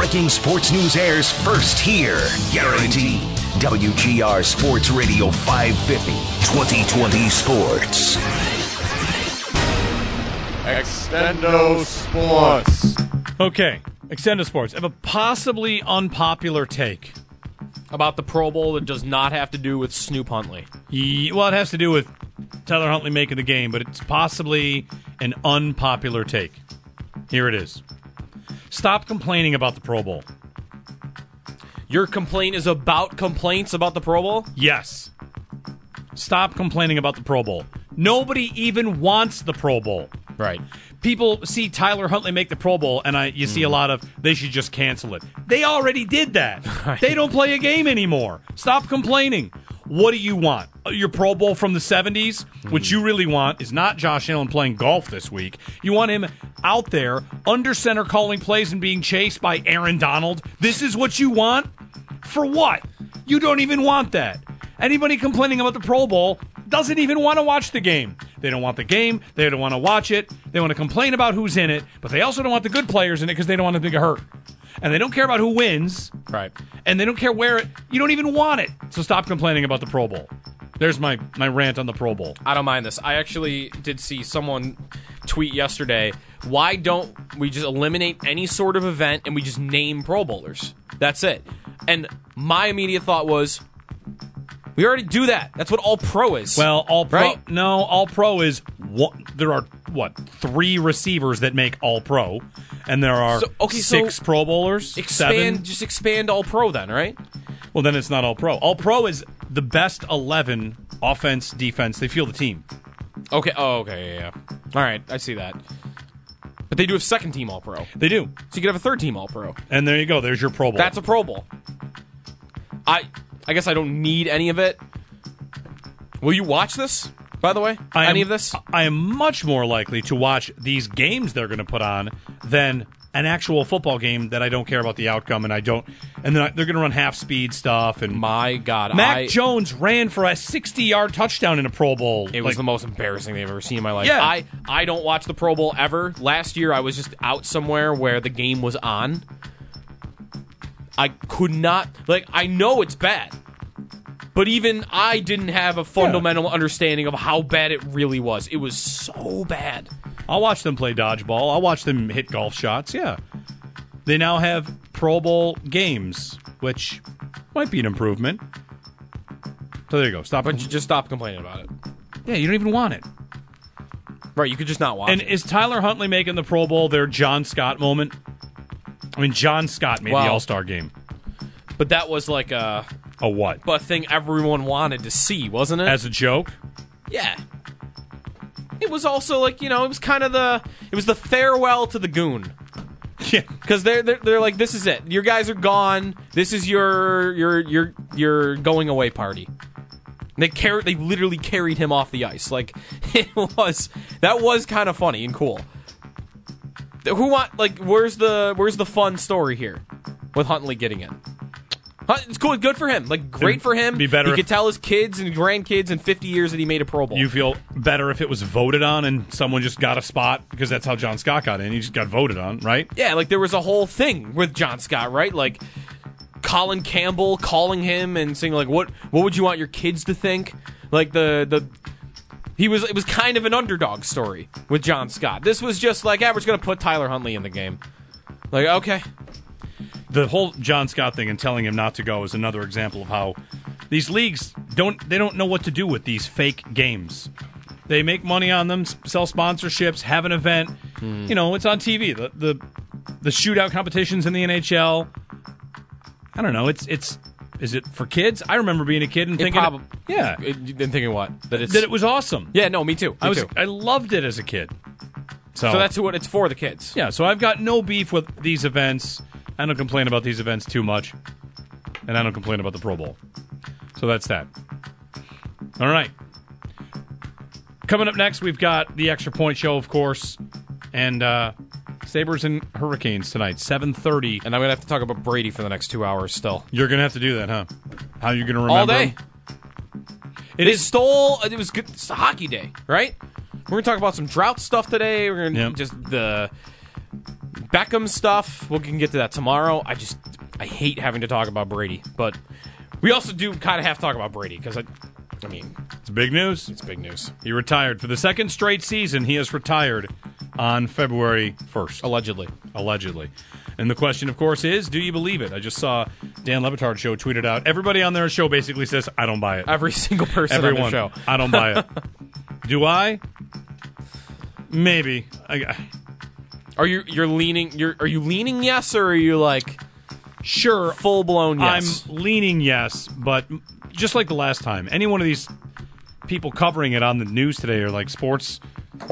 Breaking sports news airs first here. Guaranteed. WGR Sports Radio 550. 2020 Sports. Extendo Sports. Okay, Extendo Sports. I have a possibly unpopular take. About the Pro Bowl that does not have to do with Snoop Huntley. Ye- Well, it has to do with Tyler Huntley making the game, but it's possibly an unpopular take. Here it is. Stop complaining about the Pro Bowl. Your complaint is about complaints about the Pro Bowl? Yes. Stop complaining about the Pro Bowl. Nobody even wants the Pro Bowl. Right. People see Tyler Huntley make the Pro Bowl, and I you see a mm-hmm. lot of they should just cancel it. They already did that. They don't play a game anymore. Stop complaining. What do you want? Uh, Your Pro Bowl from the 70s? What you really want is not Josh Allen playing golf this week. You want him out there, under center, calling plays and being chased by Aaron Donald. This is what you want? For what? You don't even want that. Anybody complaining about the Pro Bowl doesn't even want to watch the game. They don't want the game. They don't want to watch it. They want to complain about who's in it, but they also don't want the good players in it because they don't want them to get hurt. And they don't care about who wins. Right. And they don't care where it. You don't even want it. So stop complaining about the Pro Bowl. There's my my rant on the Pro Bowl. I don't mind this. I actually did see someone tweet yesterday. Why don't we just eliminate any sort of event and we just name Pro Bowlers? That's it. And my immediate thought was, we already do that. That's what All Pro is. Well, all pro. Right? No, all pro is one. There are what three receivers that make all pro, and there are So- okay, so six Pro Bowlers. expand, seven. just expand All Pro then, right? Well, then it's not all pro. All pro is the best eleven offense, defense. They feel the team. Okay. Oh, okay. Yeah, yeah. All right. I see that. But they do have second team All Pro, They do, So you could have a third team All Pro. and there you go. There's your Pro Bowl. That's a Pro Bowl. I I guess I don't need any of it. Will you watch this? By the way, I any am- of this? I am much more likely to watch these games they're going to put on than an actual football game that I don't care about the outcome, and I don't. And then they're going to run half speed stuff and. My God, Mac I, Jones ran for a 60 yard touchdown in a Pro Bowl. It was Like, the most embarrassing thing I've ever seen in my life. Yeah. I, I don't watch the Pro Bowl ever. Last year, I was just out somewhere where the game was on. I could not, like, I know it's bad, but even I didn't have a fundamental understanding of how bad it really was. It was so bad. I'll watch them play dodgeball. I'll watch them hit golf shots. Yeah. They now have Pro Bowl games, which might be an improvement. So there you go. Stop. But you just stop complaining about it. yeah, you don't even want it. Right, you could just not watch And it. is Tyler Huntley making the Pro Bowl their John Scott moment? I mean, John Scott made the All Star game. But that was like a, A what? a thing everyone wanted to see, wasn't it? As a joke? Yeah. It was also like you know it was kind of the it was the farewell to the goon Yeah. because they're, they're they're like this is it your guys are gone this is your your your your going away party they carried they literally carried him off the ice like it was that was kind of funny and cool who want like where's the where's the fun story here with Huntley getting in it's cool good for him like great It'd for him be better he could tell his kids and grandkids in 50 years that he made a Pro Bowl You feel better if it was voted on and someone just got a spot because that's how John Scott got in. He just got voted on, right? Yeah, like there was a whole thing with John Scott, right? Like Colin Campbell calling him and saying like, "What what would you want your kids to think?" Like the the he was it was kind of an underdog story with John Scott. This was just like, "Yeah, we're just gonna put Tyler Huntley in the game." Like, okay, the whole John Scott thing and telling him not to go is another example of how these leagues don't they don't know what to do with these fake games. They make money on them, sell sponsorships, have an event. Hmm. You know, it's on TV. The the the shootout competitions in the NHL. I don't know. It's it's is it for kids? I remember being a kid and It thinking, prob- yeah, uh, You've been thinking what that that it was awesome. yeah, no, me too. Me I was too. I loved it as a kid. So, So that's what it's for the kids. yeah. So I've got no beef with these events. I don't complain about these events too much, and I don't complain about the Pro Bowl. So that's that. All right. Coming up next, we've got the extra point show, of course, and uh, Sabres and Hurricanes tonight, seven thirty. And I'm gonna have to talk about Brady for the next two hours still. You're gonna have to do that, huh? How are you gonna remember All day. him? It is stole. It was good. It's a hockey day, right? We're gonna talk about some drought stuff today. We're gonna Yep. just the Beckham stuff. We can get to that tomorrow. I just I hate having to talk about Brady, but we also do kind of have to talk about Brady because I, I mean, It's big news. it's big news. He retired for the second straight season. He has retired on February first. Allegedly, allegedly. And the question, of course, is: Do you believe it? I just saw Dan Le Batard show tweeted out. Everybody on their show basically says, "I don't buy it." every single person Everyone, on the show. I don't buy it. Do I? Maybe. I, Are you you're leaning? You're are you leaning yes or are you like sure, full blown yes? I'm leaning yes, but just like the last time, any one of these people covering it on the news today are like sports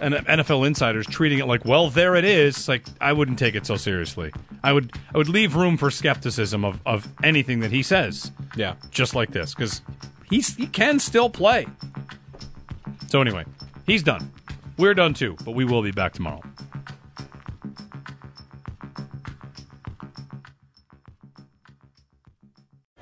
and NFL insiders treating it like, well, there it is. Like I wouldn't take it so seriously. I would I would leave room for skepticism of, of anything that he says. yeah. Just like this, because he's he can still play. So anyway, he's done. We're done too, but we will be back tomorrow.